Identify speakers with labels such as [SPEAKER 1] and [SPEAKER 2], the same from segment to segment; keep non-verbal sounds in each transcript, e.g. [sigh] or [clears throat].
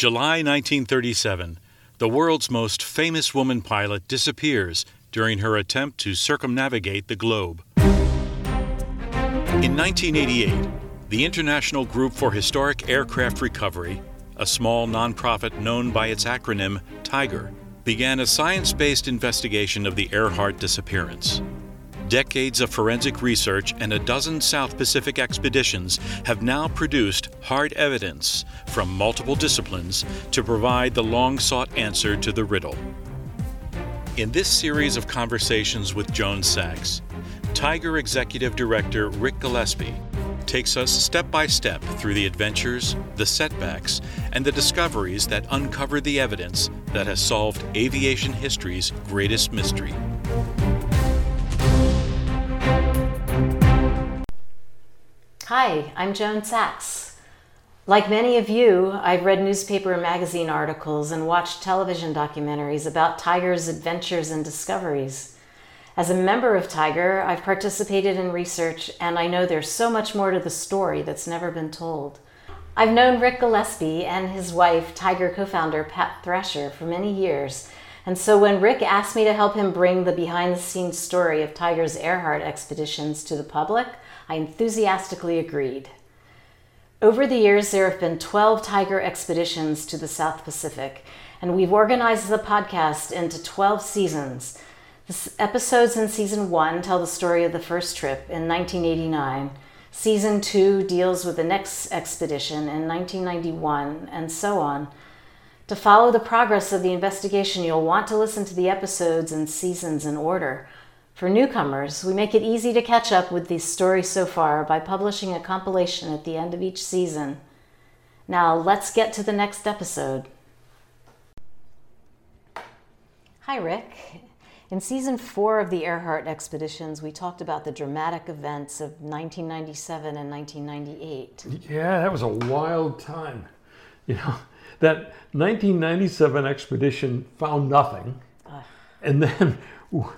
[SPEAKER 1] July 1937. The world's most famous woman pilot disappears during her attempt to circumnavigate the globe. In 1988, the International Group for Historic Aircraft Recovery, a small nonprofit known by its acronym TIGHAR, began a science based investigation of the Earhart disappearance. Decades of forensic research and a dozen South Pacific expeditions have now produced hard evidence from multiple disciplines to provide the long sought answer to the riddle. In this series of conversations with Joan Sachs, TIGHAR Executive Director Rick Gillespie takes us step by step through the adventures, the setbacks, and the discoveries that uncover the evidence that has solved aviation history's greatest mystery.
[SPEAKER 2] Hi, I'm Joan Sachs. Like many of you, I've read newspaper and magazine articles and watched television documentaries about TIGHAR's adventures and discoveries. As a member of TIGHAR, I've participated in research and I know there's so much more to the story that's never been told. I've known Rick Gillespie and his wife, TIGHAR co founder Pat Thrasher, for many years. And so when Rick asked me to help him bring the behind the scenes story of TIGHAR's Earhart expeditions to the public, I enthusiastically agreed. Over the years, there have been 12 TIGHAR expeditions to the South Pacific, and we've organized the podcast into 12 seasons. The episodes in season one tell the story of the first trip in 1989. Season two deals with the next expedition in 1991, and so on. To follow the progress of the investigation, you'll want to listen to the episodes and seasons in order. For newcomers, we make it easy to catch up with the story so far by publishing a compilation at the end of each season. Now, let's get to the next episode. Hi, Rick. In season four of the Earhart expeditions, we talked about the dramatic events of 1997 and 1998.
[SPEAKER 3] Yeah, that was a wild time. You know, that 1997 expedition found nothing. And then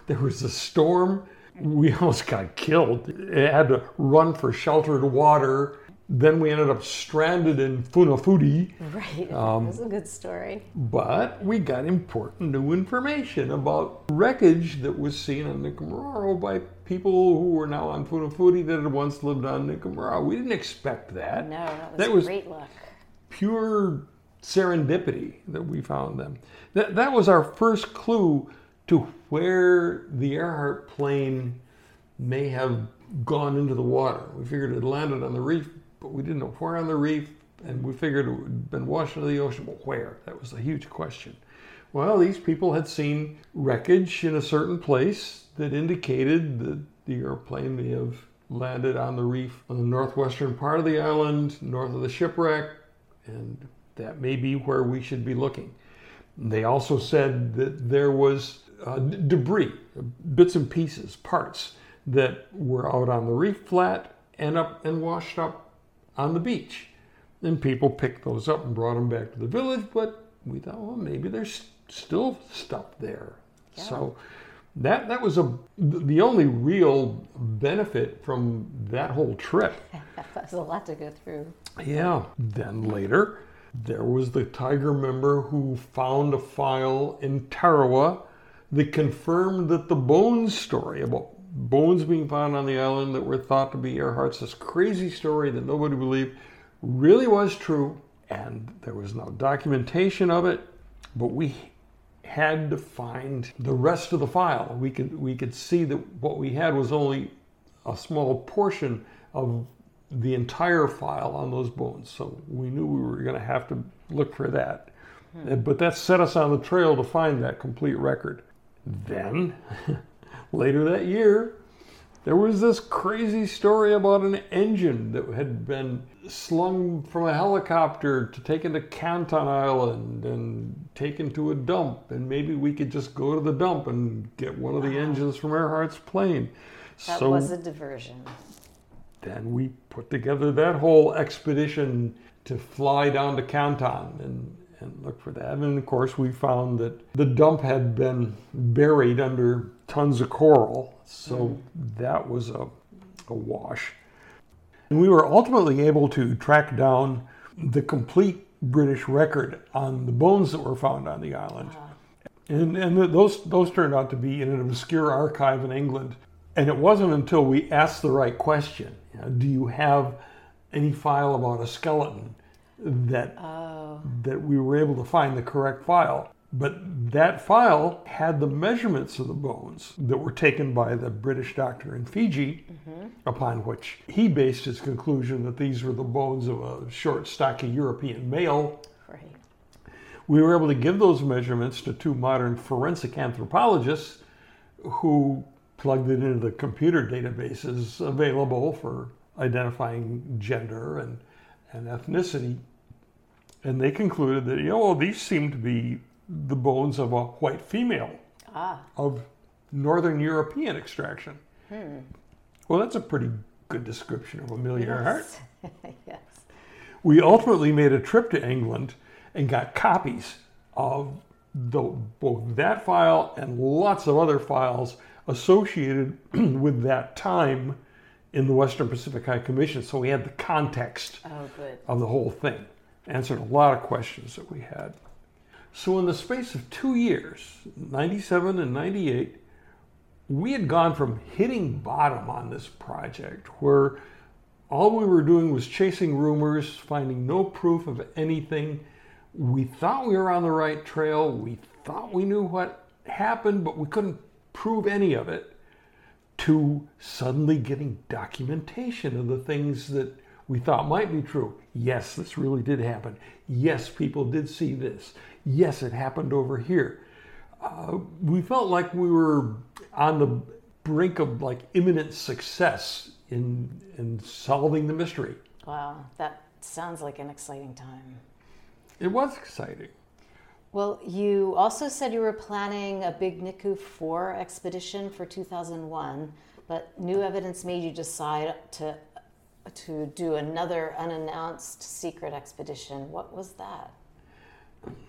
[SPEAKER 3] there was a storm. We [laughs] almost got killed. It had to run for sheltered water. Then we ended up stranded in Funafuti.
[SPEAKER 2] Right, [laughs] um, that's a good story.
[SPEAKER 3] But we got important new information about wreckage that was seen on Nikumaroro by people who were now on Funafuti that had once lived on Nikumaroro. We didn't expect that.
[SPEAKER 2] No, that was, that was great luck.
[SPEAKER 3] Pure serendipity that we found them. That, that was our first clue to where the Earhart plane may have gone into the water. We figured it landed on the reef, but we didn't know where on the reef, and we figured it had been washed into the ocean, but where? That was a huge question. Well, these people had seen wreckage in a certain place that indicated that the airplane may have landed on the reef on the northwestern part of the island, north of the shipwreck, and that may be where we should be looking. They also said that there was uh, debris, bits and pieces, parts that were out on the reef flat and up and washed up on the beach. And people picked those up and brought them back to the village, but we thought, well, maybe there's still stuff there. Yeah. So that that was a the only real benefit from that whole trip. [laughs]
[SPEAKER 2] that was a lot to go through.
[SPEAKER 3] Yeah. Then later, there was the TIGHAR member who found a file in Tarawa that confirmed that the bones story about bones being found on the island that were thought to be Earhart's, this crazy story that nobody believed, really was true. And there was no documentation of it, but we had to find the rest of the file. We could we could see that what we had was only a small portion of the entire file on those bones. So we knew we were going to have to look for that. Hmm. But that set us on the trail to find that complete record. Then, [laughs] later that year, there was this crazy story about an engine that had been slung from a helicopter to taken to Canton Island and taken to a dump, and maybe we could just go to the dump and get one of the engines from Earhart's plane.
[SPEAKER 2] That so was a diversion.
[SPEAKER 3] Then we put together that whole expedition to fly down to Canton and and look for that. And of course, we found that the dump had been buried under tons of coral, so mm. that was a, a wash. And we were ultimately able to track down the complete British record on the bones that were found on the island. And, and those, those turned out to be in an obscure archive in England. And it wasn't until we asked the right question you know, do you have any file about a skeleton that,
[SPEAKER 2] Oh,
[SPEAKER 3] that we were able to find the correct file. But that file had the measurements of the bones that were taken by the British doctor in Fiji, mm-hmm. upon which he based his conclusion that these were the bones of a short, stocky European male.
[SPEAKER 2] right.
[SPEAKER 3] We were able to give those measurements to two modern forensic anthropologists who plugged it into the computer databases available for identifying gender and, and ethnicity. And they concluded that, you know, these seem to be the bones of a white female
[SPEAKER 2] Ah,
[SPEAKER 3] of Northern European extraction. Well, that's a pretty good description of Amelia Earhart.
[SPEAKER 2] yes. [laughs] yes.
[SPEAKER 3] We ultimately made a trip to England and got copies of the, both that file and lots of other files associated [clears throat] with that time in the Western Pacific High Commission. So we had the context
[SPEAKER 2] Oh,
[SPEAKER 3] of the whole thing. Answered a lot of questions that we had. So, in the space of two years, 97 and 98, we had gone from hitting bottom on this project where all we were doing was chasing rumors, finding no proof of anything. We thought we were on the right trail. We thought we knew what happened, but we couldn't prove any of it to suddenly getting documentation of the things that we thought might be true. Yes, this really did happen. Yes, people did see this. Yes, it happened over here. Uh, we felt like we were on the brink of like imminent success in in solving the mystery.
[SPEAKER 2] Wow, that sounds like an exciting time.
[SPEAKER 3] It was exciting.
[SPEAKER 2] Well, you also said you were planning a big Niku 4 expedition for 2001, but new evidence made you decide to to do another unannounced secret expedition. What was that?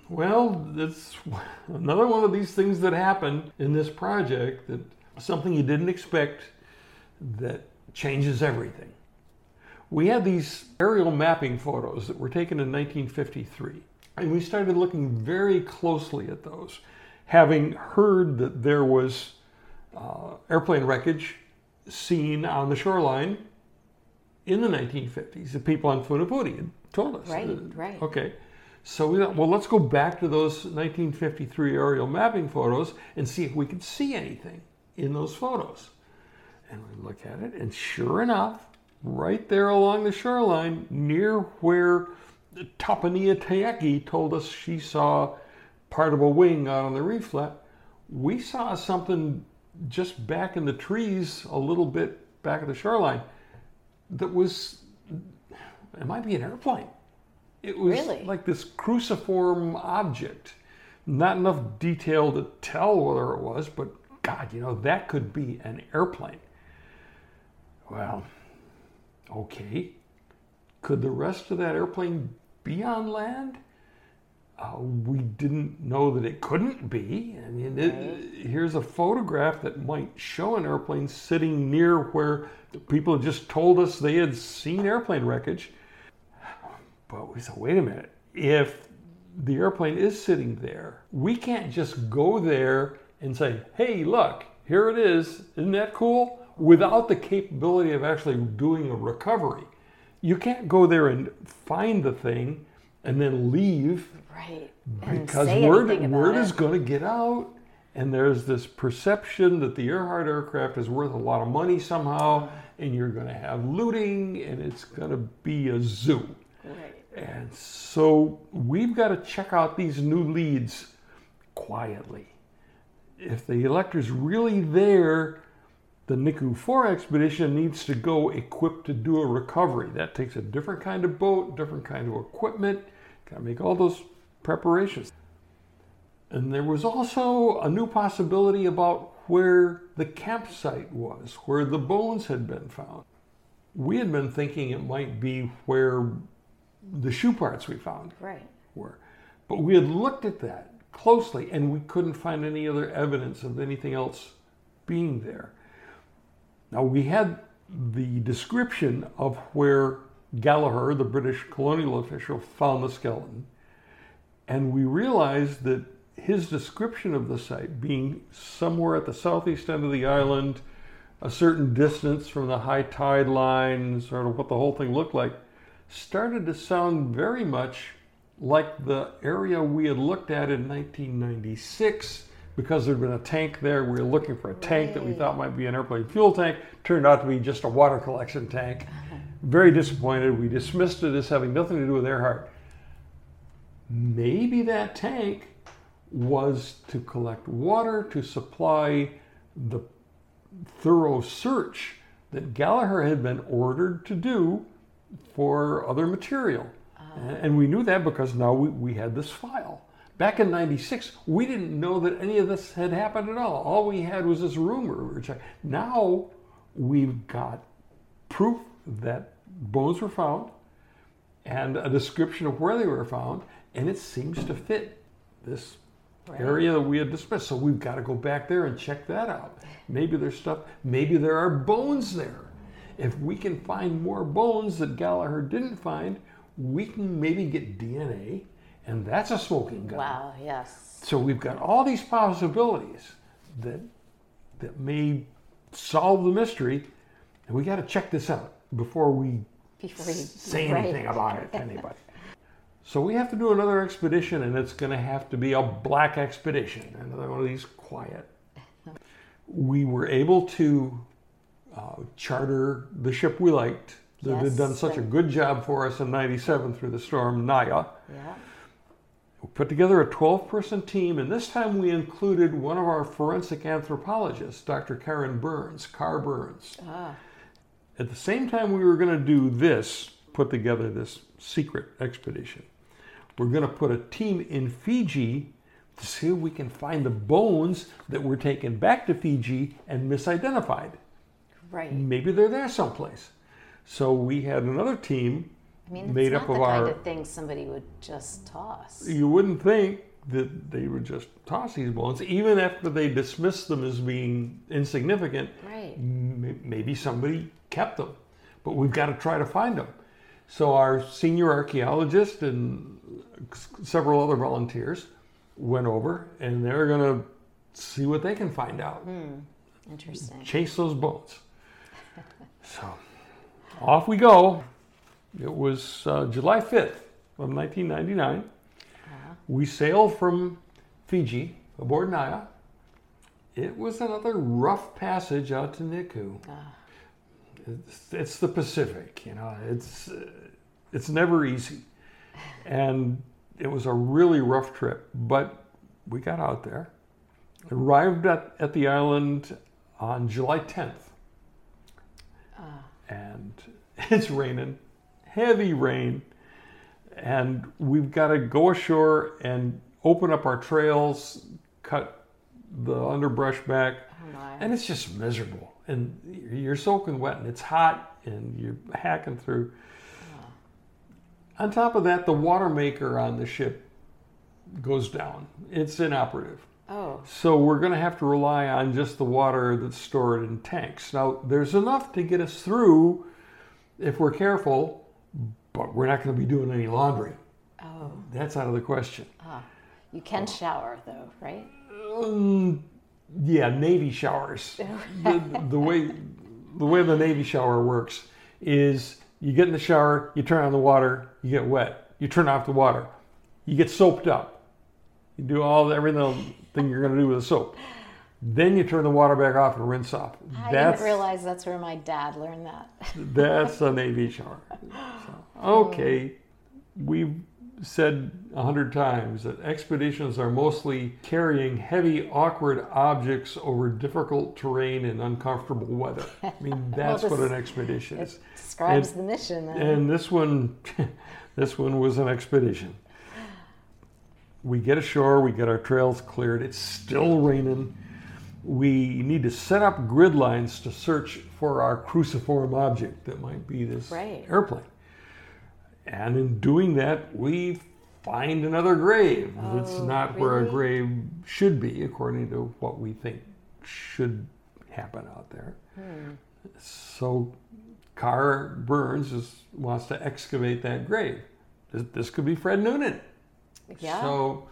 [SPEAKER 3] Well, it's [laughs] another one of these things that happened in this project that something you didn't expect that changes everything. We had these aerial mapping photos that were taken in 1953, and we started looking very closely at those, having heard that there was uh, airplane wreckage seen on the shoreline in the 1950s. The people on Funafuti had told us.
[SPEAKER 2] Right,
[SPEAKER 3] Uh,
[SPEAKER 2] right.
[SPEAKER 3] Okay. So we thought, well, let's go back to those 1953 aerial mapping photos and see if we could see anything in those photos. And we look at it, and sure enough, right there along the shoreline, near where Tapania Taiki told us she saw part of a wing out on the reef flat, we saw something just back in the trees a little bit back of the shoreline that was, it might be an airplane. It was
[SPEAKER 2] Really?
[SPEAKER 3] like this cruciform object. Not enough detail to tell whether it was, but God, you know, that could be an airplane. Well, okay. Could the rest of that airplane be on land? Uh, we didn't know that it couldn't be. I mean, it, here's a photograph that might show an airplane sitting near where people just told us they had seen airplane wreckage. But we said, wait a minute. If the airplane is sitting there, we can't just go there and say, hey, look, here it is. Isn't that cool? Without the capability of actually doing a recovery. You can't go there and find the thing and then leave
[SPEAKER 2] Right.
[SPEAKER 3] Because word, word
[SPEAKER 2] it.
[SPEAKER 3] is going to get out and there's this perception that the Earhart aircraft is worth a lot of money somehow and you're going to have looting and it's going to be a zoo.
[SPEAKER 2] Right.
[SPEAKER 3] And so we've got to check out these new leads quietly. If the Electra's really there, the Niku 4 expedition needs to go equipped to do a recovery. That takes a different kind of boat, different kind of equipment. Got to make all those preparations. And there was also a new possibility about where the campsite was, where the bones had been found. We had been thinking it might be where the shoe parts we found
[SPEAKER 2] Right.
[SPEAKER 3] were. But we had looked at that closely and we couldn't find any other evidence of anything else being there. Now we had the description of where Gallagher, the British colonial official, found the skeleton. And we realized that his description of the site being somewhere at the southeast end of the island, a certain distance from the high tide line, sort of what the whole thing looked like, started to sound very much like the area we had looked at in 1996 because there'd been a tank there. We were looking for a tank that we thought might be an airplane fuel tank. Turned out to be just a water collection tank. Very disappointed. We dismissed it as having nothing to do with Earhart. Maybe that tank was to collect water to supply the thorough search that Gallagher had been ordered to do for other material. Ah. And we knew that because now we, we had this file. Back in 96, we didn't know that any of this had happened at all. All we had was this rumor. We were checking. Now we've got proof that bones were found and a description of where they were found, and it seems to fit this area that we had dismissed. So we've got to go back there and check that out. Maybe there's stuff, maybe there are bones there. If we can find more bones that Gallagher didn't find, we can maybe get DNA, and that's a smoking gun.
[SPEAKER 2] Wow, yes.
[SPEAKER 3] So we've got all these possibilities that that may solve the mystery, and we got to check this out before we
[SPEAKER 2] Before
[SPEAKER 3] say [laughs]
[SPEAKER 2] right.
[SPEAKER 3] anything about it to anybody. So we have to do another expedition, and it's going to have to be a black expedition, another one of these quiet. We were able to uh, charter the ship we liked that had done such a good job for us in '97 through the storm Nai'a.
[SPEAKER 2] Yeah.
[SPEAKER 3] We put together a 12 person team, and this time we included one of our forensic anthropologists, Dr. Karen Burns, Kar Burns.
[SPEAKER 2] Ah,
[SPEAKER 3] At the same time we were going to do this, put together this secret expedition, we're going to put a team in Fiji to see if we can find the bones that were taken back to Fiji and misidentified.
[SPEAKER 2] right.
[SPEAKER 3] Maybe they're there someplace. So we had another team
[SPEAKER 2] I mean, it's
[SPEAKER 3] made
[SPEAKER 2] not
[SPEAKER 3] up
[SPEAKER 2] the
[SPEAKER 3] of
[SPEAKER 2] kind
[SPEAKER 3] our
[SPEAKER 2] of thing somebody would just toss.
[SPEAKER 3] you wouldn't think that they would just toss these bones, even after they dismissed them as being insignificant.
[SPEAKER 2] Right.
[SPEAKER 3] m- Maybe somebody kept them, but we've got to try to find them. So our senior archaeologist and several other volunteers went over, and they're going to see what they can find out.
[SPEAKER 2] Hmm, interesting.
[SPEAKER 3] Chase those bones. [laughs] So off we go. It was uh, July 5th of 1999. We sailed from Fiji aboard Nai'a. It was another rough passage out to Niku. It's, it's the Pacific, you know. It's uh, it's never easy, and it was a really rough trip. But we got out there, arrived at, at the island on July 10th, and [laughs] it's raining, heavy rain, and we've got to go ashore and open up our trails, cut the underbrush back,
[SPEAKER 2] Oh
[SPEAKER 3] and it's just miserable. And you're soaking wet, and it's hot, and you're hacking through. On top of that, the water maker on the ship goes down. It's inoperative.
[SPEAKER 2] Oh,
[SPEAKER 3] So we're going to have to rely on just the water that's stored in tanks. Now, there's enough to get us through if we're careful, but we're not going to be doing any laundry.
[SPEAKER 2] oh.
[SPEAKER 3] That's out of the question. Ah.
[SPEAKER 2] You can shower though, right?
[SPEAKER 3] Um, yeah, Navy showers. [laughs] the, the way the way the Navy shower works is you get in the shower, you turn on the water, you get wet. You turn off the water, you get soaped up. You do all everything thing you're going to do with the soap. Then you turn the water back off and rinse off.
[SPEAKER 2] I
[SPEAKER 3] That's
[SPEAKER 2] didn't realize that's where my dad learned that. [laughs]
[SPEAKER 3] that's a Navy shower. So, hmm. okay, we've said a hundred times that expeditions are mostly carrying heavy, awkward objects over difficult terrain and uncomfortable weather. I [laughs] mean, that's
[SPEAKER 2] this-
[SPEAKER 3] what an expedition is.
[SPEAKER 2] It describes
[SPEAKER 3] And-
[SPEAKER 2] the mission. Then.
[SPEAKER 3] And this one, [laughs] this one was an expedition. We get ashore, we get our trails cleared. It's still raining. We need to set up grid lines to search for our cruciform object that might be this
[SPEAKER 2] Right.
[SPEAKER 3] airplane. And in doing that, we find another grave. it's
[SPEAKER 2] Oh,
[SPEAKER 3] not where a grave should be, according to what we think should happen out there.
[SPEAKER 2] Hmm.
[SPEAKER 3] So Kar Burns is, wants to excavate that grave. This, this could be Fred Noonan.
[SPEAKER 2] Yeah.
[SPEAKER 3] So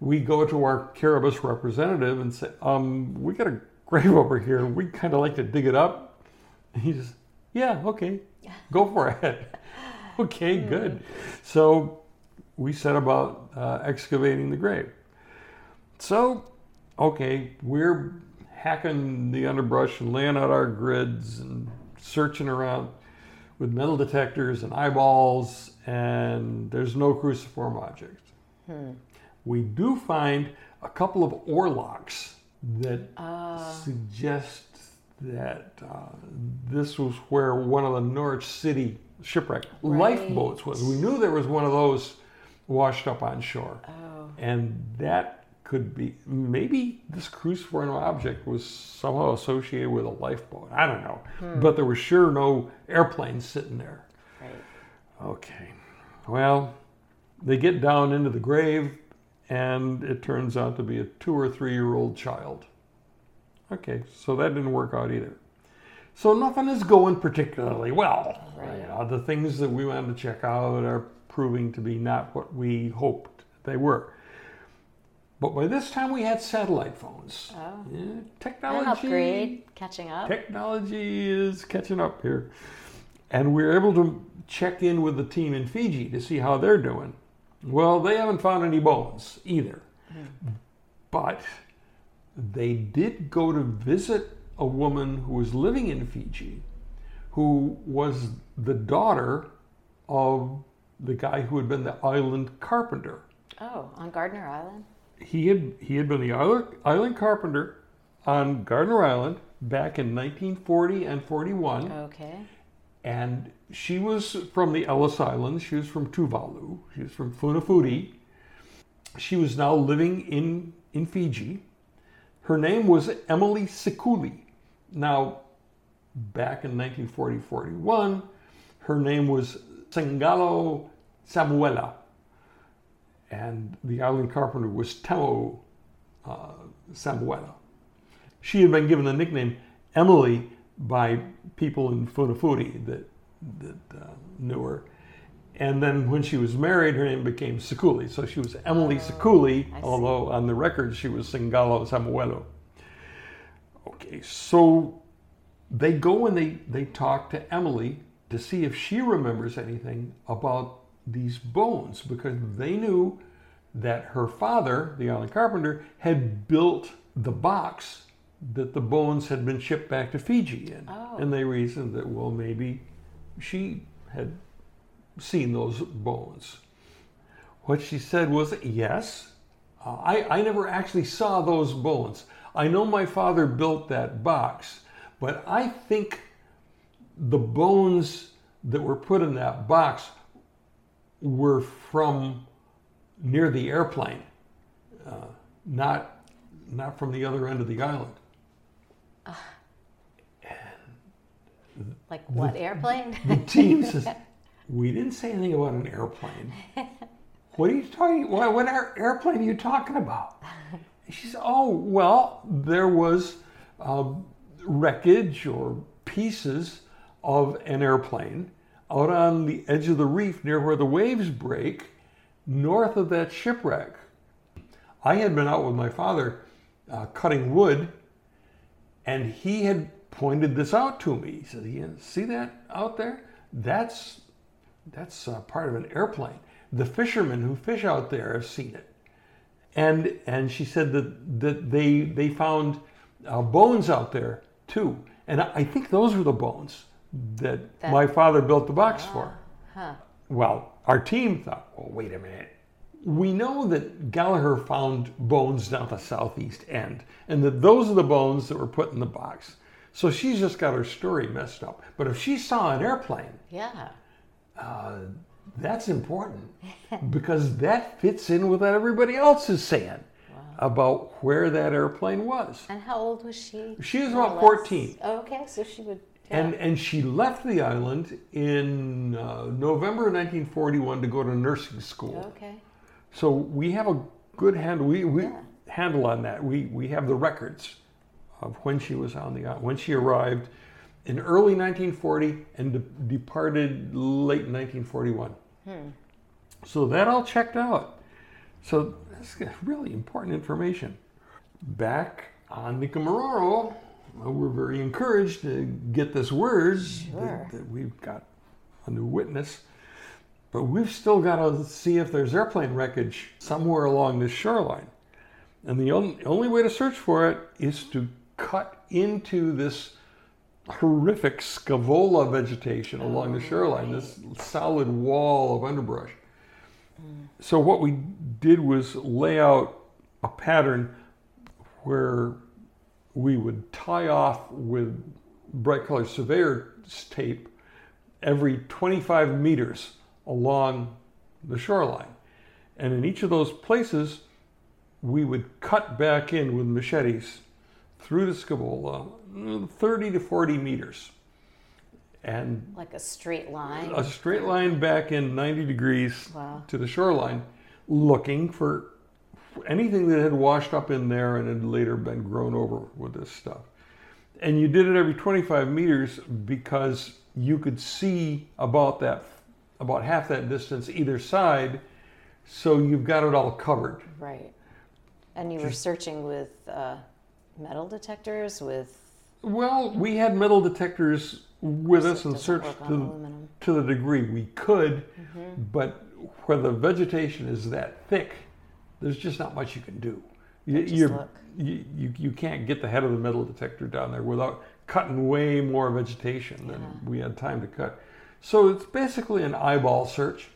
[SPEAKER 3] we go to our Kiribati representative and say, um, we got a grave [laughs] over here. We kind of like to dig it up. And he says, yeah, okay, go for it. [laughs] okay, good. So we set about uh, excavating the grave. So, okay, we're hacking the underbrush and laying out our grids and searching around with metal detectors and eyeballs, and there's no cruciform objects. We do find a couple of oarlocks that suggest that uh, this was where one of the Norwich City shipwreck lifeboats was. We knew there was one of those washed up on shore. And that could be maybe this cruciform object was somehow associated with a lifeboat. I don't know. But there was sure no airplane sitting there.
[SPEAKER 2] Right.
[SPEAKER 3] Okay. Well, they get down into the grave, and it turns out to be a two or three year old child. Okay, so that didn't work out either. So nothing is going particularly well.
[SPEAKER 2] Right.
[SPEAKER 3] You know, the things that we wanted to check out are proving to be not what we hoped they were. But by this time, we had satellite phones.
[SPEAKER 2] Oh.
[SPEAKER 3] Yeah,
[SPEAKER 2] An
[SPEAKER 3] technology
[SPEAKER 2] upgrade, catching up.
[SPEAKER 3] technology is catching up here. And we are able to check in with the team in Fiji to see how they're doing. Well, they haven't found any bones either. Hmm. But they did go to visit a woman who was living in Fiji who was the daughter of the guy who had been the island carpenter.
[SPEAKER 2] Oh, on Gardner Island?
[SPEAKER 3] He had he had been the island, island carpenter on Gardner Island back in 1940 and 41.
[SPEAKER 2] Okay.
[SPEAKER 3] And she was from the Ellis Islands. She was from Tuvalu. She was from Funafuti. She was now living in, in Fiji. Her name was Emily Sikuli. Now, back in 1940 41, her name was Sengalo Samuela. And the island carpenter was Temo uh, Samuela. She had been given the nickname Emily by people in Funafuti that, that uh, knew her. And then when she was married, her name became Sikuli. So she was Emily Sikuli,
[SPEAKER 2] I see.
[SPEAKER 3] although on the record she was Singalo Samuelo. Okay, so they go and they, they talk to Emily to see if she remembers anything about these bones because they knew that her father, the island carpenter, had built the box that the bones had been shipped back to Fiji in.
[SPEAKER 2] Oh.
[SPEAKER 3] And they reasoned that, well, maybe she had seen those bones. What she said was, yes, uh, I, I never actually saw those bones. I know my father built that box, but I think the bones that were put in that box were from near the airplane, uh, not, not from the other end of the island.
[SPEAKER 2] Like what airplane?
[SPEAKER 3] The team says, We didn't say anything about an airplane. [laughs] What are you talking What, what airplane are you talking about? She said, Oh, well, there was um, wreckage or pieces of an airplane out on the edge of the reef near where the waves break, north of that shipwreck. I had been out with my father uh, cutting wood, and he had pointed this out to me. He said, "You see that out there? That's that's uh, part of an airplane. The fishermen who fish out there have seen it." And and she said that that they they found uh, bones out there too, and I, think those were the bones that,
[SPEAKER 2] That-
[SPEAKER 3] my father built the box for.
[SPEAKER 2] Huh.
[SPEAKER 3] Well, our team thought, well, wait a minute. We know that Gallagher found bones down the southeast end, and that those are the bones that were put in the box. So she's just got her story messed up. But if she saw an airplane,
[SPEAKER 2] Yeah.
[SPEAKER 3] that's important [laughs] because that fits in with what everybody else is saying about where that airplane was.
[SPEAKER 2] And how old was she?
[SPEAKER 3] She was about? 14.
[SPEAKER 2] Oh, okay, so she would. yeah.
[SPEAKER 3] And, and she left the island in uh, November of 1941 to go to nursing school.
[SPEAKER 2] Okay.
[SPEAKER 3] So we have a good handle. We, we
[SPEAKER 2] Yeah.
[SPEAKER 3] handle on that. We we have the records of when she was on the uh, when she arrived, in early 1940 and de- departed late 1941. Hmm. So that all checked out. So that's really important information. Back on Nikumaroro, well, we're very encouraged to get this word
[SPEAKER 2] Sure.
[SPEAKER 3] that, that we've got a new witness. But we've still got to see if there's airplane wreckage somewhere along this shoreline. And the only, only way to search for it is to cut into this horrific scaevola vegetation oh, along the shoreline, this solid wall of underbrush. So what we did was lay out a pattern where we would tie off with bright colored surveyor's tape every 25 meters along the shoreline. And in each of those places, we would cut back in with machetes through the scaevola, mm, 30 to 40 meters. And
[SPEAKER 2] Like a straight line.
[SPEAKER 3] a straight line back in 90 degrees
[SPEAKER 2] Wow.
[SPEAKER 3] to the shoreline, looking for anything that had washed up in there and had later been grown over with this stuff. And you did it every 25 meters because you could see about that, about half that distance either side, so you've got it all covered.
[SPEAKER 2] Right. And you were searching with uh, metal detectors, with
[SPEAKER 3] Well, we had metal detectors with us and searched to,
[SPEAKER 2] aluminum.
[SPEAKER 3] to the degree we could, mm-hmm. but where the vegetation is that thick, there's just not much you can do. You,
[SPEAKER 2] just
[SPEAKER 3] you're-
[SPEAKER 2] look.
[SPEAKER 3] you, you, you can't get the head of the metal detector down there without cutting way more vegetation than we had time to cut. So it's basically an eyeball search,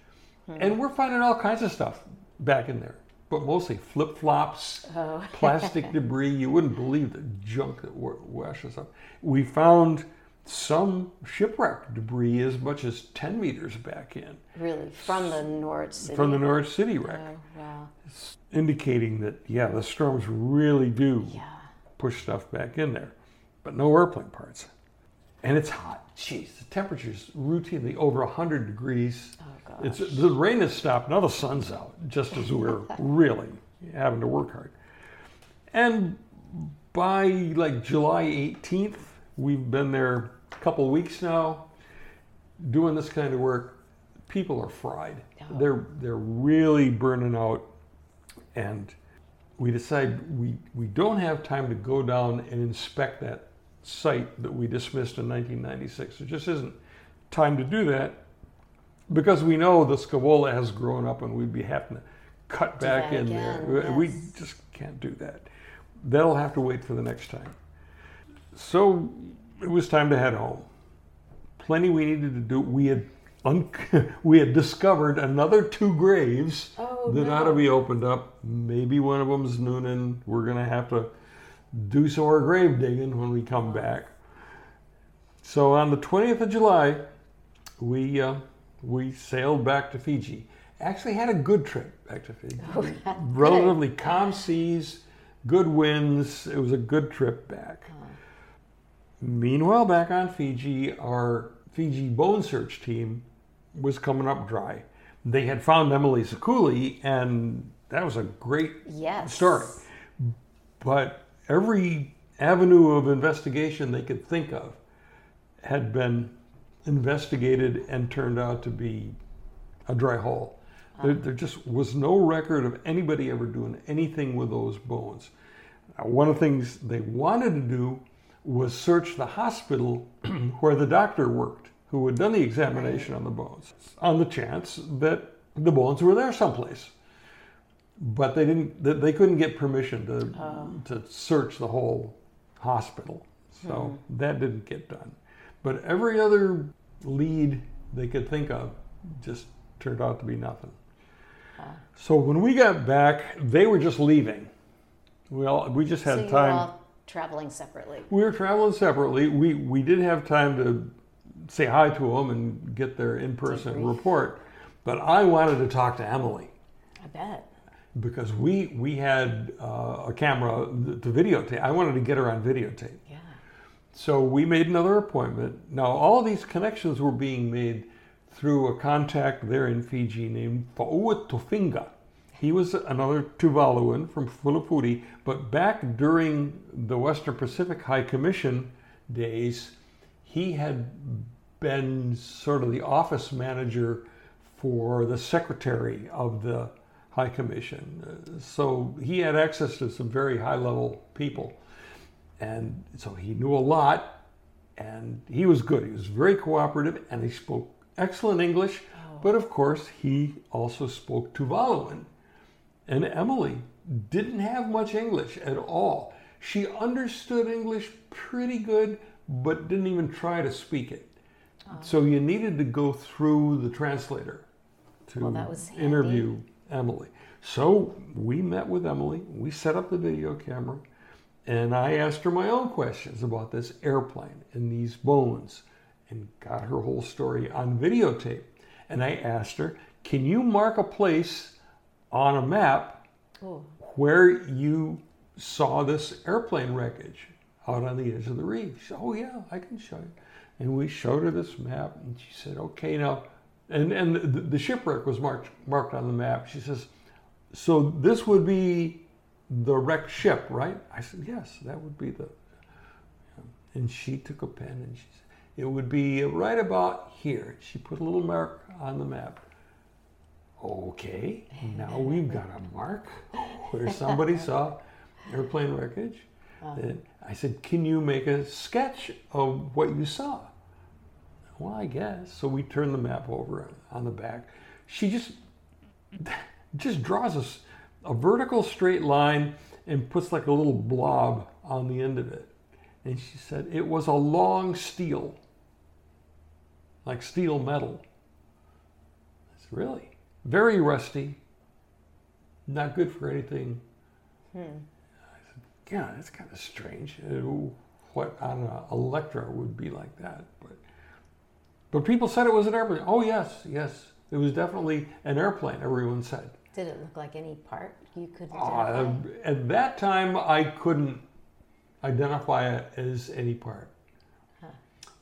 [SPEAKER 3] hmm. and we're finding all kinds of stuff back in there, but mostly flip flops,
[SPEAKER 2] Oh. [laughs]
[SPEAKER 3] plastic debris. You wouldn't believe the junk that washes up. We found some shipwreck debris as much as 10 meters back in
[SPEAKER 2] really from the North City.
[SPEAKER 3] from the Norwich City wreck,
[SPEAKER 2] Oh, wow.
[SPEAKER 3] indicating that, yeah, the storms really do
[SPEAKER 2] Yeah.
[SPEAKER 3] push stuff back in there, but no airplane parts. And it's hot. Jeez, the temperature's routinely over 100 degrees.
[SPEAKER 2] Oh, gosh.
[SPEAKER 3] It's the rain has stopped. Now the sun's out, just as we're [laughs] really having to work hard. And by like July 18th, we've been there a couple weeks now, doing this kind of work. People are fried.
[SPEAKER 2] Oh.
[SPEAKER 3] They're they're really burning out, and we decide we we don't have time to go down and inspect that site that we dismissed in 1996. There just isn't time to do that because we know the scaevola has grown up and we'd be having to cut
[SPEAKER 2] Do
[SPEAKER 3] back in
[SPEAKER 2] again,
[SPEAKER 3] there. We just can't do that. That'll have to wait for the next time. So it was time to head home. Plenty we needed to do. We had un- [laughs] we had discovered another two graves
[SPEAKER 2] Oh,
[SPEAKER 3] that
[SPEAKER 2] no.
[SPEAKER 3] ought to be opened up. Maybe one of them's Noonan. We're gonna have to do some more grave digging when we come back. So on the 20th of July, we uh, we sailed back to Fiji. Actually, had a good trip back to Fiji.
[SPEAKER 2] Oh,
[SPEAKER 3] Relatively calm seas, good winds. It was a good trip back. Meanwhile, back on Fiji, our Fiji bone search team was coming up dry. They had found Emily Sikuli, and that was a great
[SPEAKER 2] Yes.
[SPEAKER 3] story. But every avenue of investigation they could think of had been investigated and turned out to be a dry hole. There, there just was no record of anybody ever doing anything with those bones. Now, one of the things they wanted to do was search the hospital [clears throat] where the doctor worked, who had done the examination on the bones, on the chance that the bones were there someplace. But they didn't. They couldn't get permission to oh. to search the whole hospital, so hmm. that didn't get done. But every other lead they could think of just turned out to be nothing. So when we got back, they were just leaving. We all we just had
[SPEAKER 2] so
[SPEAKER 3] time.
[SPEAKER 2] were all traveling separately.
[SPEAKER 3] We were traveling separately. We we did have time to say hi to them and get their in-person report, but I wanted to talk to Emily
[SPEAKER 2] I bet.
[SPEAKER 3] Because we we had uh, a camera to videotape. I wanted to get her on videotape.
[SPEAKER 2] Yeah.
[SPEAKER 3] So we made another appointment. Now all these connections were being made through a contact there in Fiji named Foua Tofinga. He was another Tuvaluan from Funafuti, but back during the Western Pacific High Commission days, he had been sort of the office manager for the secretary of the High Commission. So he had access to some very high level people. And so he knew a lot and he was good. He was very cooperative and he spoke excellent English. But of course, he also spoke Tuvaluan. And Emily didn't have much English at all. She understood English pretty good, but didn't even try to speak it. So you needed to go through the translator to
[SPEAKER 2] Well, that was handy.
[SPEAKER 3] interview Emily. So we met with Emily, we set up the video camera, and I asked her my own questions about this airplane and these bones and got her whole story on videotape. And I asked her, Can you mark a place on a map
[SPEAKER 2] Oh,
[SPEAKER 3] where you saw this airplane wreckage out on the edge of the reef. She said, oh yeah, I can show you. And we showed her this map, and she said, okay, now, and and the, the shipwreck was marked marked on the map. She says, so this would be the wrecked ship, right? I said, yes, that would be the. And she took a pen and she said, it would be right about here. She put a little mark on the map. Okay, now we've got a mark [laughs] where somebody saw airplane wreckage. And I said, Can you make a sketch of what you saw? Well, I guess. So we turn the map over on the back. She just [laughs] just draws us a vertical straight line and puts like a little blob on the end of it. And she said it was a long steel, like steel metal. It's really very rusty, not good for anything. I said, yeah, that's kind of strange. Uh, What on an Electra would be like that, but but people said it was an airplane. Oh yes, yes, it was definitely an airplane. Everyone said.
[SPEAKER 2] did it look like any part you could
[SPEAKER 3] Uh, at that time, I couldn't identify it as any part.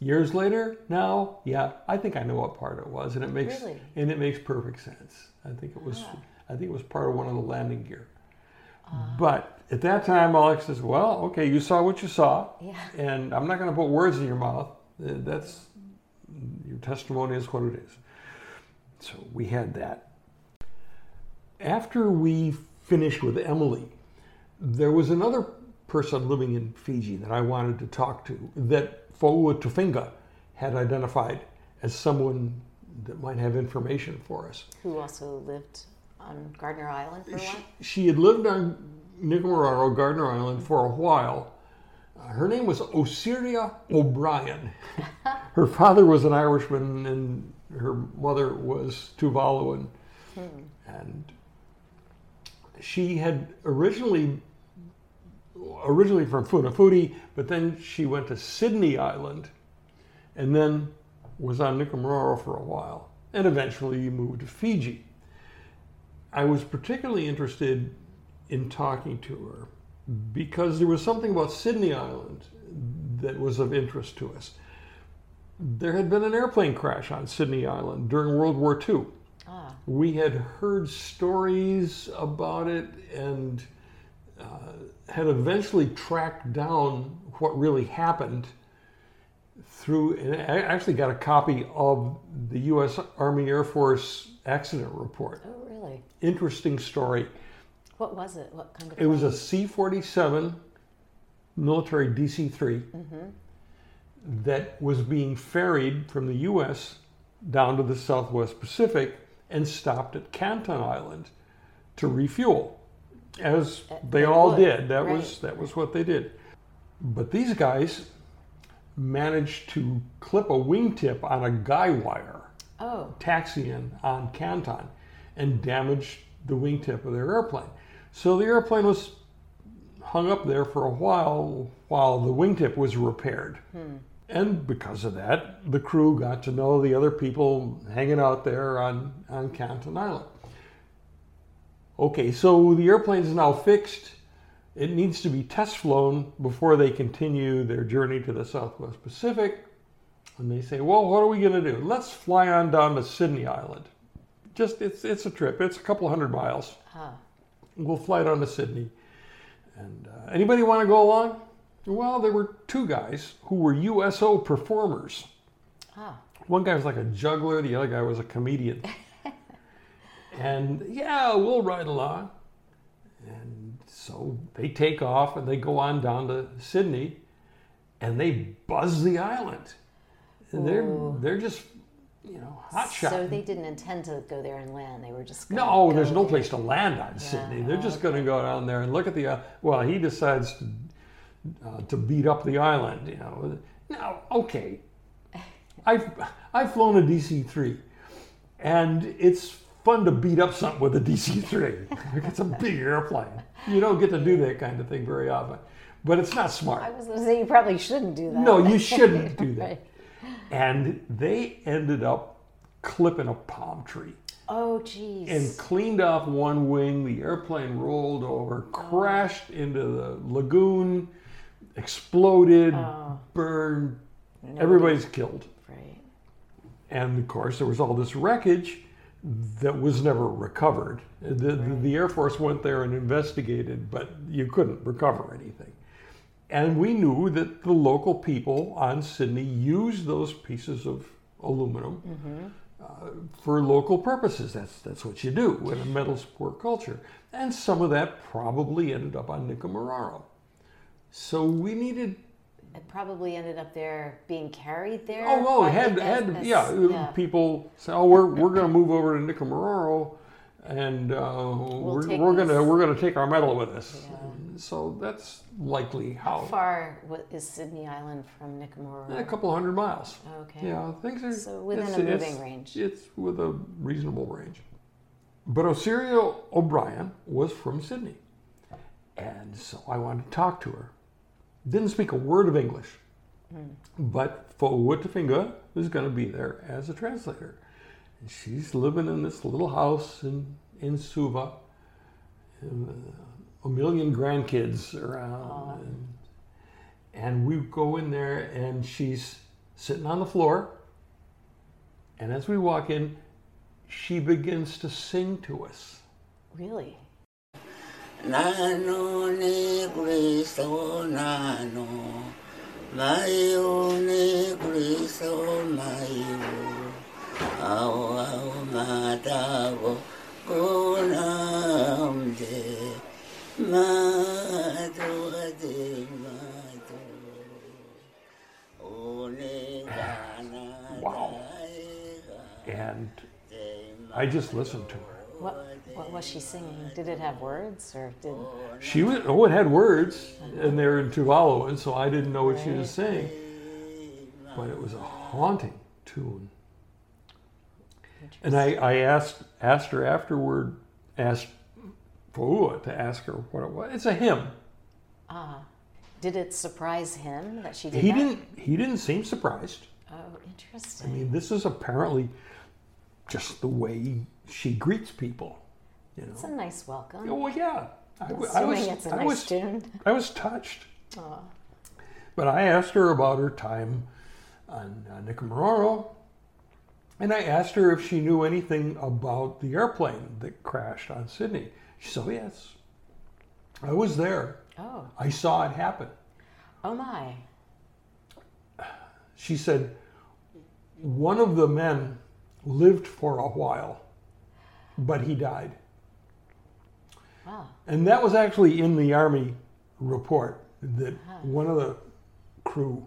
[SPEAKER 3] Years later, now, yeah, I think I know what part it was, and it makes
[SPEAKER 2] Really?
[SPEAKER 3] and it makes perfect sense. I think it was, I think it was part of one of the landing gear. But at that time, Alex says, "Well, okay, you saw what you saw,
[SPEAKER 2] Yeah.
[SPEAKER 3] and I'm not going to put words in your mouth. That's testimony is what it is." So we had that. After we finished with Emily, there was another person living in Fiji that I wanted to talk to that Foua Tofinga had identified as someone that might have information for us.
[SPEAKER 2] Who also lived on Gardner Island for a while?
[SPEAKER 3] She had lived on Nikumaroro, Gardner Island, for a while. Uh, her name was Osiria O'Brien. [laughs] her father was an Irishman, and her mother was Tuvaluan. Hmm. And she had originally originally from Funafuti, but then she went to Sydney Island, and then was on Nikumaroro for a while, and eventually moved to Fiji. I was particularly interested in talking to her because there was something about Sydney Island that was of interest to us. There had been an airplane crash on Sydney Island during World War II.
[SPEAKER 2] Ah,
[SPEAKER 3] We had heard stories about it and uh, had eventually tracked down what really happened through, and I actually got a copy of the U.S. Army Air Force accident report.
[SPEAKER 2] oh really?
[SPEAKER 3] Interesting story.
[SPEAKER 2] What was it? What kind of?
[SPEAKER 3] It was a C 47 military DC 3 that was being ferried from the US down to the Southwest Pacific and stopped at Canton Island to refuel, as
[SPEAKER 2] Uh,
[SPEAKER 3] they
[SPEAKER 2] they
[SPEAKER 3] all
[SPEAKER 2] would,
[SPEAKER 3] did. That was that was what they did. But these guys managed to clip a wingtip on a guy wire
[SPEAKER 2] Oh,
[SPEAKER 3] taxiing on Canton and damaged the wingtip of their airplane. So the airplane was hung up there for a while while the wingtip was repaired. And because of that, the crew got to know the other people hanging out there on, on Canton Island. Okay, so the airplane is now fixed. It needs to be test flown before they continue their journey to the Southwest Pacific. And they say, well, what are we going to do? Let's fly on down to Sydney Island. Just, it's, it's a trip. It's a couple hundred miles.
[SPEAKER 2] ah.
[SPEAKER 3] We'll fly down to Sydney. And uh, anybody want to go along? Well, there were two guys who were USO performers.
[SPEAKER 2] Ah,
[SPEAKER 3] One guy was like a juggler, the other guy was a comedian. [laughs] and yeah, we'll ride along. And so they take off and they go on down to Sydney and they buzz the island. And they're
[SPEAKER 2] Ooh.
[SPEAKER 3] they're just you know hot shot.
[SPEAKER 2] so they didn't intend to go there and land. They were just
[SPEAKER 3] No, there's no place to land on Sydney. They're just going to go down there and look at the. Uh, well, he decides to, uh, to beat up the island. You know. Now, okay, I've I've flown a DC three, and it's fun to beat up something with a DC three. it's a big airplane. You don't get to do that kind of thing very often, but it's not smart.
[SPEAKER 2] I was gonna say you probably shouldn't do that.
[SPEAKER 3] No, you shouldn't [laughs] do that.
[SPEAKER 2] Right.
[SPEAKER 3] And they ended up clipping a palm tree
[SPEAKER 2] Oh, geez.
[SPEAKER 3] and cleaned off one wing. The airplane rolled over, crashed into the lagoon, exploded,
[SPEAKER 2] Oh.
[SPEAKER 3] burned.
[SPEAKER 2] Nobody-
[SPEAKER 3] Everybody's killed.
[SPEAKER 2] Right.
[SPEAKER 3] And of course, there was all this wreckage that was never recovered. The, the, the Air Force went there and investigated, but you couldn't recover anything. And we knew that the local people on Sydney used those pieces of aluminum uh, for local purposes. That's, that's what you do in a metal sport culture. And some of that probably ended up on Nikumaroro. So we needed
[SPEAKER 2] It probably ended up there being carried there.
[SPEAKER 3] Oh no,
[SPEAKER 2] by
[SPEAKER 3] it had had
[SPEAKER 2] as- as-
[SPEAKER 3] yeah, People say, "Oh, we're we're going to move over to Nikumaroro, and uh, we're, we're going to we're going to take our metal with us."
[SPEAKER 2] Yeah.
[SPEAKER 3] So that's likely how
[SPEAKER 2] How far is Sydney Island from Nikumaroro?
[SPEAKER 3] a couple hundred miles.
[SPEAKER 2] Okay.
[SPEAKER 3] Yeah, things are
[SPEAKER 2] So within
[SPEAKER 3] it's-
[SPEAKER 2] a
[SPEAKER 3] it's-
[SPEAKER 2] moving range.
[SPEAKER 3] It's with a reasonable range. But Osirio O'Brien was from Sydney, and so I wanted to talk to her. Didn't speak a word of English, but Foua Tofinga is going to be there as a translator. And she's living in this little house in in Suva. and, uh, a million grandkids around, and, and we go in there, and she's sitting on the floor. And as we walk in, she begins to sing to us.
[SPEAKER 2] Really?
[SPEAKER 4] Nano ne Cristo nano, mayo ne Cristo mayo, au au matago kunam de, matu de matu, one gana
[SPEAKER 3] Wow. And I just listened to her.
[SPEAKER 2] What What was she singing? Did it have words or did?
[SPEAKER 3] She was, oh, it had words, and they're in Tuvaluan, so I didn't know what she was saying. But it was a haunting tune. And I, I asked asked her afterward, asked Foua to ask her what it was. It's a hymn.
[SPEAKER 2] Ah, did it surprise him that she did
[SPEAKER 3] He
[SPEAKER 2] that?
[SPEAKER 3] didn't he didn't seem surprised.
[SPEAKER 2] Oh, interesting.
[SPEAKER 3] I mean, this is apparently just the way she greets people. You
[SPEAKER 2] it's a nice welcome.
[SPEAKER 3] Oh well, yeah. I, I was
[SPEAKER 2] it's a
[SPEAKER 3] I
[SPEAKER 2] nice
[SPEAKER 3] was
[SPEAKER 2] tune.
[SPEAKER 3] I was touched.
[SPEAKER 2] Aw.
[SPEAKER 3] But I asked her about her time on uh, Nikumaroro, and I asked her if she knew anything about the airplane that crashed on Sydney. She said, "Oh, yes. I was there.
[SPEAKER 2] Oh,
[SPEAKER 3] I saw it happen.
[SPEAKER 2] oh my.
[SPEAKER 3] She said, one of the men lived for a while, but he died.
[SPEAKER 2] Wow.
[SPEAKER 3] And that was actually in the Army report that one of the crew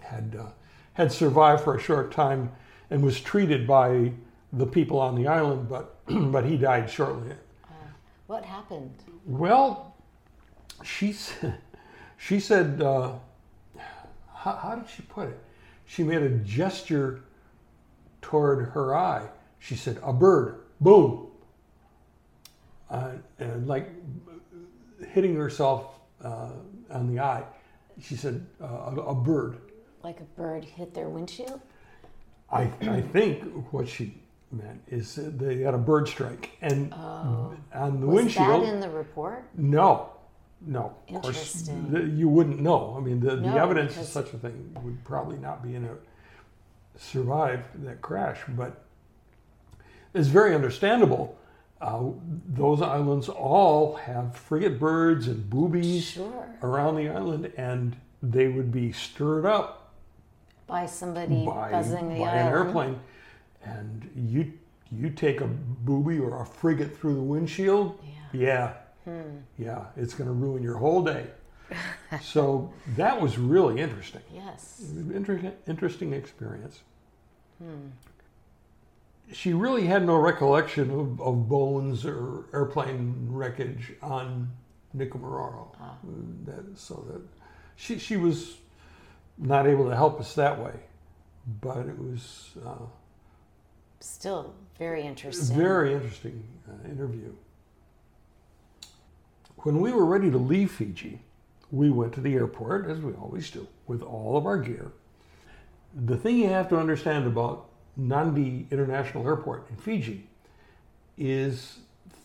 [SPEAKER 3] had uh, had survived for a short time and was treated by the people on the island, but [clears throat] but he died shortly.
[SPEAKER 2] What happened?
[SPEAKER 3] Well, she said, [laughs] she said, uh, how, how did she put it? She made a gesture toward her eye. She said, "A bird, boom," uh, and like hitting herself uh, on the eye. She said, uh, a, "A bird."
[SPEAKER 2] Like a bird hit their windshield?
[SPEAKER 3] I, I think what she meant is they had a bird strike, and
[SPEAKER 2] Oh.
[SPEAKER 3] on the
[SPEAKER 2] Was
[SPEAKER 3] windshield.
[SPEAKER 2] that in the report?
[SPEAKER 3] No, no. Of course, the, you wouldn't know. I mean, the, the evidence of such a thing would probably not be in a survive that crash, but it's very understandable Uh, those islands all have frigate birds and boobies
[SPEAKER 2] Sure.
[SPEAKER 3] around the island, and they would be stirred up
[SPEAKER 2] By somebody
[SPEAKER 3] by,
[SPEAKER 2] buzzing the
[SPEAKER 3] by
[SPEAKER 2] island.
[SPEAKER 3] an airplane. And you you take a booby or a frigate through the windshield, yeah, yeah, it's going to ruin your whole day. [laughs] so that was really interesting.
[SPEAKER 2] Yes.
[SPEAKER 3] Interesting, interesting experience. She really had no recollection of, of bones or airplane wreckage on Nikumaroro. That, so that she, she was not able to help us that way, but it was uh,
[SPEAKER 2] Still very interesting.
[SPEAKER 3] very interesting uh, interview. When we were ready to leave Fiji, we went to the airport, as we always do, with all of our gear. The thing you have to understand about Nandi International Airport in Fiji is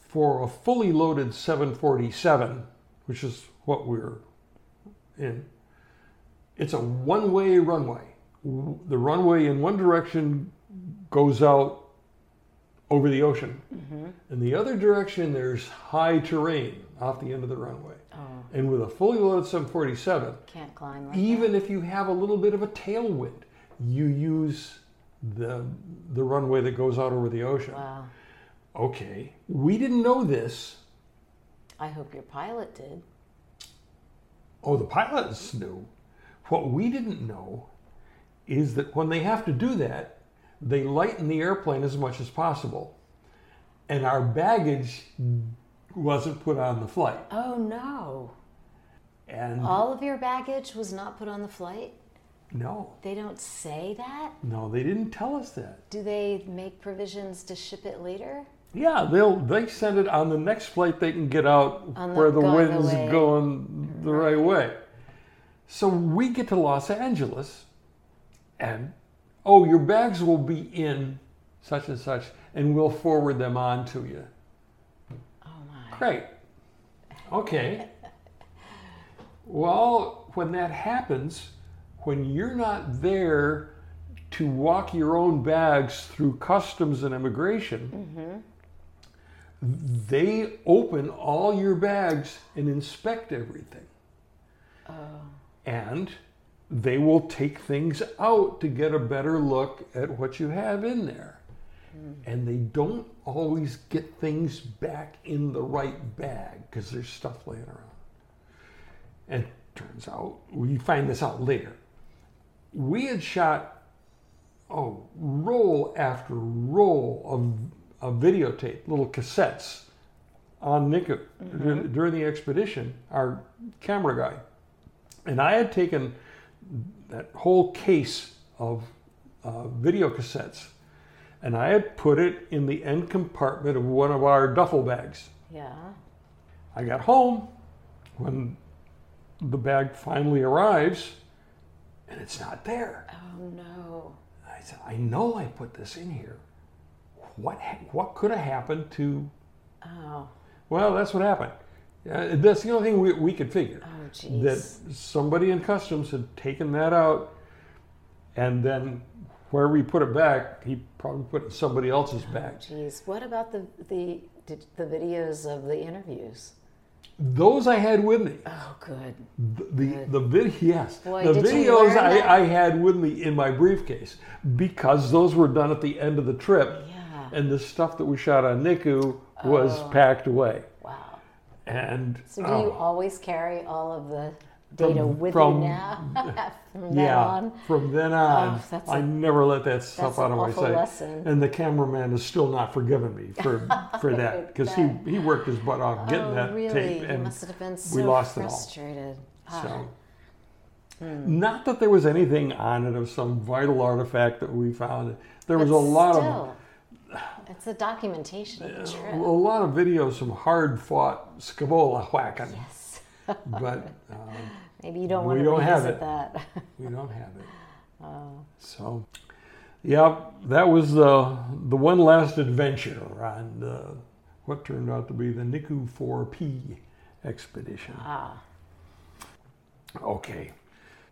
[SPEAKER 3] for a fully loaded 747, which is what we're in, it's a one way runway. The runway in one direction goes out over the ocean. Mm-hmm. In the other direction, there's high terrain off the end of the runway.
[SPEAKER 2] Oh,
[SPEAKER 3] And with a fully loaded 747,
[SPEAKER 2] can't climb like
[SPEAKER 3] even if you have a little bit of a tailwind, you use the, the runway that goes out over the ocean.
[SPEAKER 2] Wow.
[SPEAKER 3] Okay, we didn't know this.
[SPEAKER 2] I hope your pilot did.
[SPEAKER 3] Oh, the pilots knew. What we didn't know is that when they have to do that, they lighten the airplane as much as possible. And our baggage wasn't put on the flight.
[SPEAKER 2] Oh no.
[SPEAKER 3] And
[SPEAKER 2] All of your baggage was not put on the flight?
[SPEAKER 3] No,
[SPEAKER 2] They don't say that?
[SPEAKER 3] no, they didn't tell us that.
[SPEAKER 2] Do they make provisions to ship it later?
[SPEAKER 3] Yeah, they'll they send it on the next flight they can get out
[SPEAKER 2] the-
[SPEAKER 3] where the wind's
[SPEAKER 2] way.
[SPEAKER 3] going the right way. So we get to Los Angeles and oh your bags will be in such and such and we'll forward them on to you.
[SPEAKER 2] Oh my.
[SPEAKER 3] Great. Okay. [laughs] Well, when that happens, when you're not there to walk your own bags through customs and immigration, they open all your bags and inspect everything. Oh. And they will take things out to get a better look at what you have in there. Hmm. And they don't always get things back in the right bag because there's stuff laying around. And turns out, we find this out later. We had shot oh, roll after roll of, of videotape, little cassettes on Niku during, during the expedition, our camera guy. And I had taken that whole case of uh, video cassettes and I had put it in the end compartment of one of our duffel bags.
[SPEAKER 2] Yeah.
[SPEAKER 3] I got home when the bag finally arrives and it's not there.
[SPEAKER 2] Oh no.
[SPEAKER 3] I said, I know I put this in here. What, ha- what could have happened to,
[SPEAKER 2] Oh.
[SPEAKER 3] well, that's what happened. Uh, that's the only thing we, we could figure.
[SPEAKER 2] Oh jeez.
[SPEAKER 3] that somebody in customs had taken that out and then where we put it back, he probably put it in somebody else's bag.
[SPEAKER 2] Jeez. What about the the did, the videos of the interviews?
[SPEAKER 3] Those I had with me.
[SPEAKER 2] Oh good.
[SPEAKER 3] The the, the vid, yes,
[SPEAKER 2] Boy,
[SPEAKER 3] the videos. I, I had with me in my briefcase because those were done at the end of the trip,
[SPEAKER 2] Yeah.
[SPEAKER 3] and the stuff that we shot on Niku was
[SPEAKER 2] Oh.
[SPEAKER 3] packed away.
[SPEAKER 2] Wow.
[SPEAKER 3] And
[SPEAKER 2] So do
[SPEAKER 3] oh,
[SPEAKER 2] you always carry all of the data with
[SPEAKER 3] from-
[SPEAKER 2] you now? [laughs] [laughs] From
[SPEAKER 3] yeah,
[SPEAKER 2] on?
[SPEAKER 3] from then on,
[SPEAKER 2] Oh,
[SPEAKER 3] I
[SPEAKER 2] a-
[SPEAKER 3] never let that stuff out of my sight.
[SPEAKER 2] lesson.
[SPEAKER 3] And the cameraman has still not forgiven me for [laughs] for that because he he worked his butt off getting
[SPEAKER 2] oh,
[SPEAKER 3] that
[SPEAKER 2] really?
[SPEAKER 3] tape, and
[SPEAKER 2] must have been so
[SPEAKER 3] we lost it all.
[SPEAKER 2] frustrated. Ah,
[SPEAKER 3] so. Not that there was anything on it of some vital artifact that we found. There was
[SPEAKER 2] but
[SPEAKER 3] a lot of
[SPEAKER 2] It's a documentation of the
[SPEAKER 3] a lot of videos, some hard fought scaevola whacking,
[SPEAKER 2] Yes.
[SPEAKER 3] but um,
[SPEAKER 2] Maybe you don't
[SPEAKER 3] We
[SPEAKER 2] want to
[SPEAKER 3] don't have it.
[SPEAKER 2] that.
[SPEAKER 3] we don't have it. [laughs]
[SPEAKER 2] Oh.
[SPEAKER 3] So, yeah, that was the the one last adventure on the, what turned out to be the Niku 4P expedition.
[SPEAKER 2] ah.
[SPEAKER 3] Okay,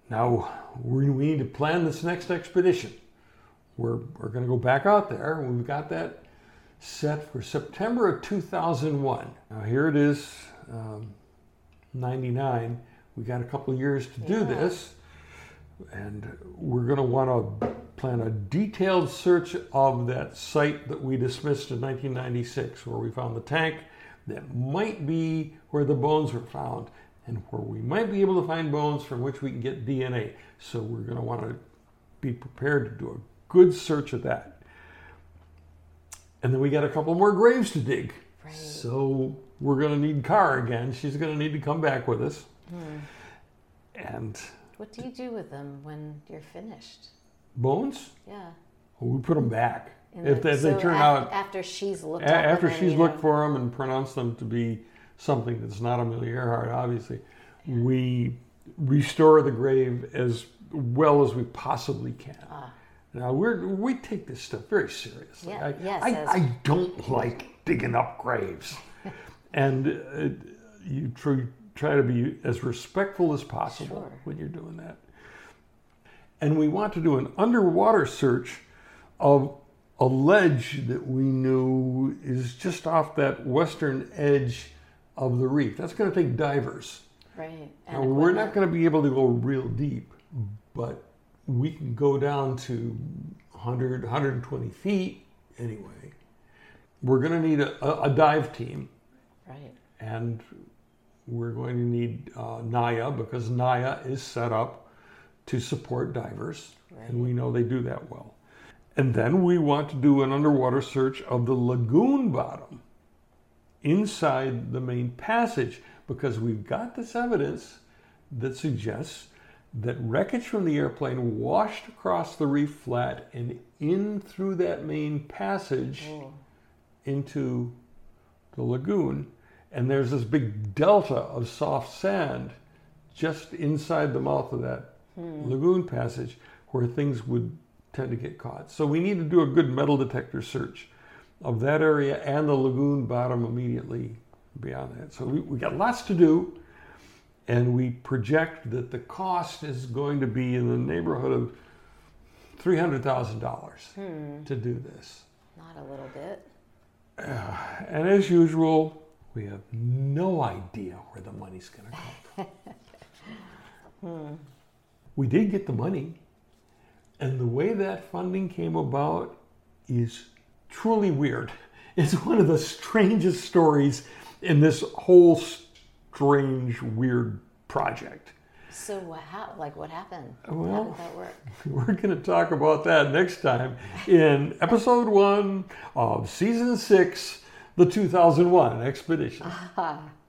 [SPEAKER 3] now we, we need to plan this next expedition. We're, we're going to go back out there. We've got that set for September of 2001. Now, here it is, um, 99. We got a couple of years to do
[SPEAKER 2] Yeah.
[SPEAKER 3] this, and we're going to want to plan a detailed search of that site that we dismissed in 1996, where we found the tank that might be where the bones were found, and where we might be able to find bones from which we can get DNA. So, we're going to want to be prepared to do a good search of that. And then we got a couple more graves to dig.
[SPEAKER 2] Right.
[SPEAKER 3] So we're going to need Kar again. She's going to need to come back with us. And
[SPEAKER 2] What do you do with them when you're finished?
[SPEAKER 3] bones,
[SPEAKER 2] Yeah.
[SPEAKER 3] we put them back.
[SPEAKER 2] In
[SPEAKER 3] if
[SPEAKER 2] the-
[SPEAKER 3] they, if they turn
[SPEAKER 2] af-
[SPEAKER 3] out,
[SPEAKER 2] after she's looked
[SPEAKER 3] a- after she's looked
[SPEAKER 2] know-
[SPEAKER 3] for them and pronounced them to be something that's not Amelia Earhart, obviously, we restore the grave as well as we possibly can.
[SPEAKER 2] Ah.
[SPEAKER 3] Now we're we take this stuff very seriously.
[SPEAKER 2] Yeah,
[SPEAKER 3] I,
[SPEAKER 2] yes,
[SPEAKER 3] I,
[SPEAKER 2] as-
[SPEAKER 3] I don't like digging up graves, [laughs] and uh, you try, try to be as respectful as possible
[SPEAKER 2] Sure.
[SPEAKER 3] when you're doing that. And we want to do an underwater search of a ledge that we knew is just off that western edge of the reef. That's going to take divers.
[SPEAKER 2] Right.
[SPEAKER 3] Now,
[SPEAKER 2] And
[SPEAKER 3] we're not going to be able to go real deep, but we can go down to 100, 120 feet anyway. We're going to need a, a, a dive team,
[SPEAKER 2] Right.
[SPEAKER 3] and we're going to need uh, Nai'a because Nai'a is set up to support divers, and we know they do that well. And then we want to do an underwater search of the lagoon bottom inside the main passage because we've got this evidence that suggests that wreckage from the airplane washed across the reef flat and in through that main passage
[SPEAKER 2] Oh,
[SPEAKER 3] into the lagoon. And there's this big delta of soft sand just inside the mouth of that hmm. lagoon passage where things would tend to get caught. So we need to do a good metal detector search of that area and the lagoon bottom immediately beyond that. So we, we got lots to do. And we project that the cost is going to be in the neighborhood of $300,000 hmm. to do this.
[SPEAKER 2] not a little bit.
[SPEAKER 3] Uh, and as usual, we have no idea where the money's going to come from. [laughs] Hmm. We did get the money, and the way that funding came about is truly weird. [laughs] It's one of the strangest stories in this whole strange, weird project.
[SPEAKER 2] So what? How? Like what happened? how
[SPEAKER 3] Well-
[SPEAKER 2] did that work? [laughs]
[SPEAKER 3] We're going to talk about that next time in episode one of season six, the 2001 expedition. [laughs]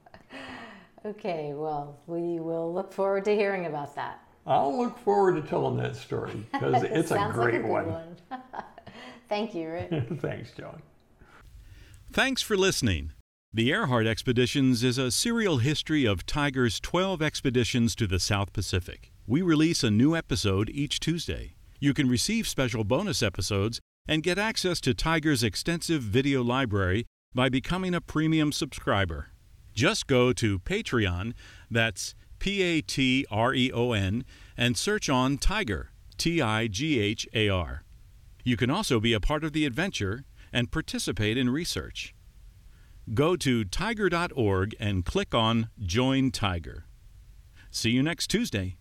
[SPEAKER 2] Okay. Well, we will look forward to hearing about that.
[SPEAKER 3] I'll look forward to telling that story because [laughs] it's a
[SPEAKER 2] Sounds like
[SPEAKER 3] great
[SPEAKER 2] good
[SPEAKER 3] one. [laughs]
[SPEAKER 2] Thank you, Rick.
[SPEAKER 3] Thanks, John.
[SPEAKER 1] Thanks for listening. The Earhart Expeditions is a serial history of TIGHAR's 12 expeditions to the South Pacific. We release a new episode each Tuesday. You can receive special bonus episodes and get access to TIGHAR's extensive video library by becoming a premium subscriber. Just go to Patreon, that's P A T R E O N, and search on TIGHAR, T I G H A R. You can also be a part of the adventure and participate in research. Go to tighar.org and click on Join TIGHAR. See you next Tuesday.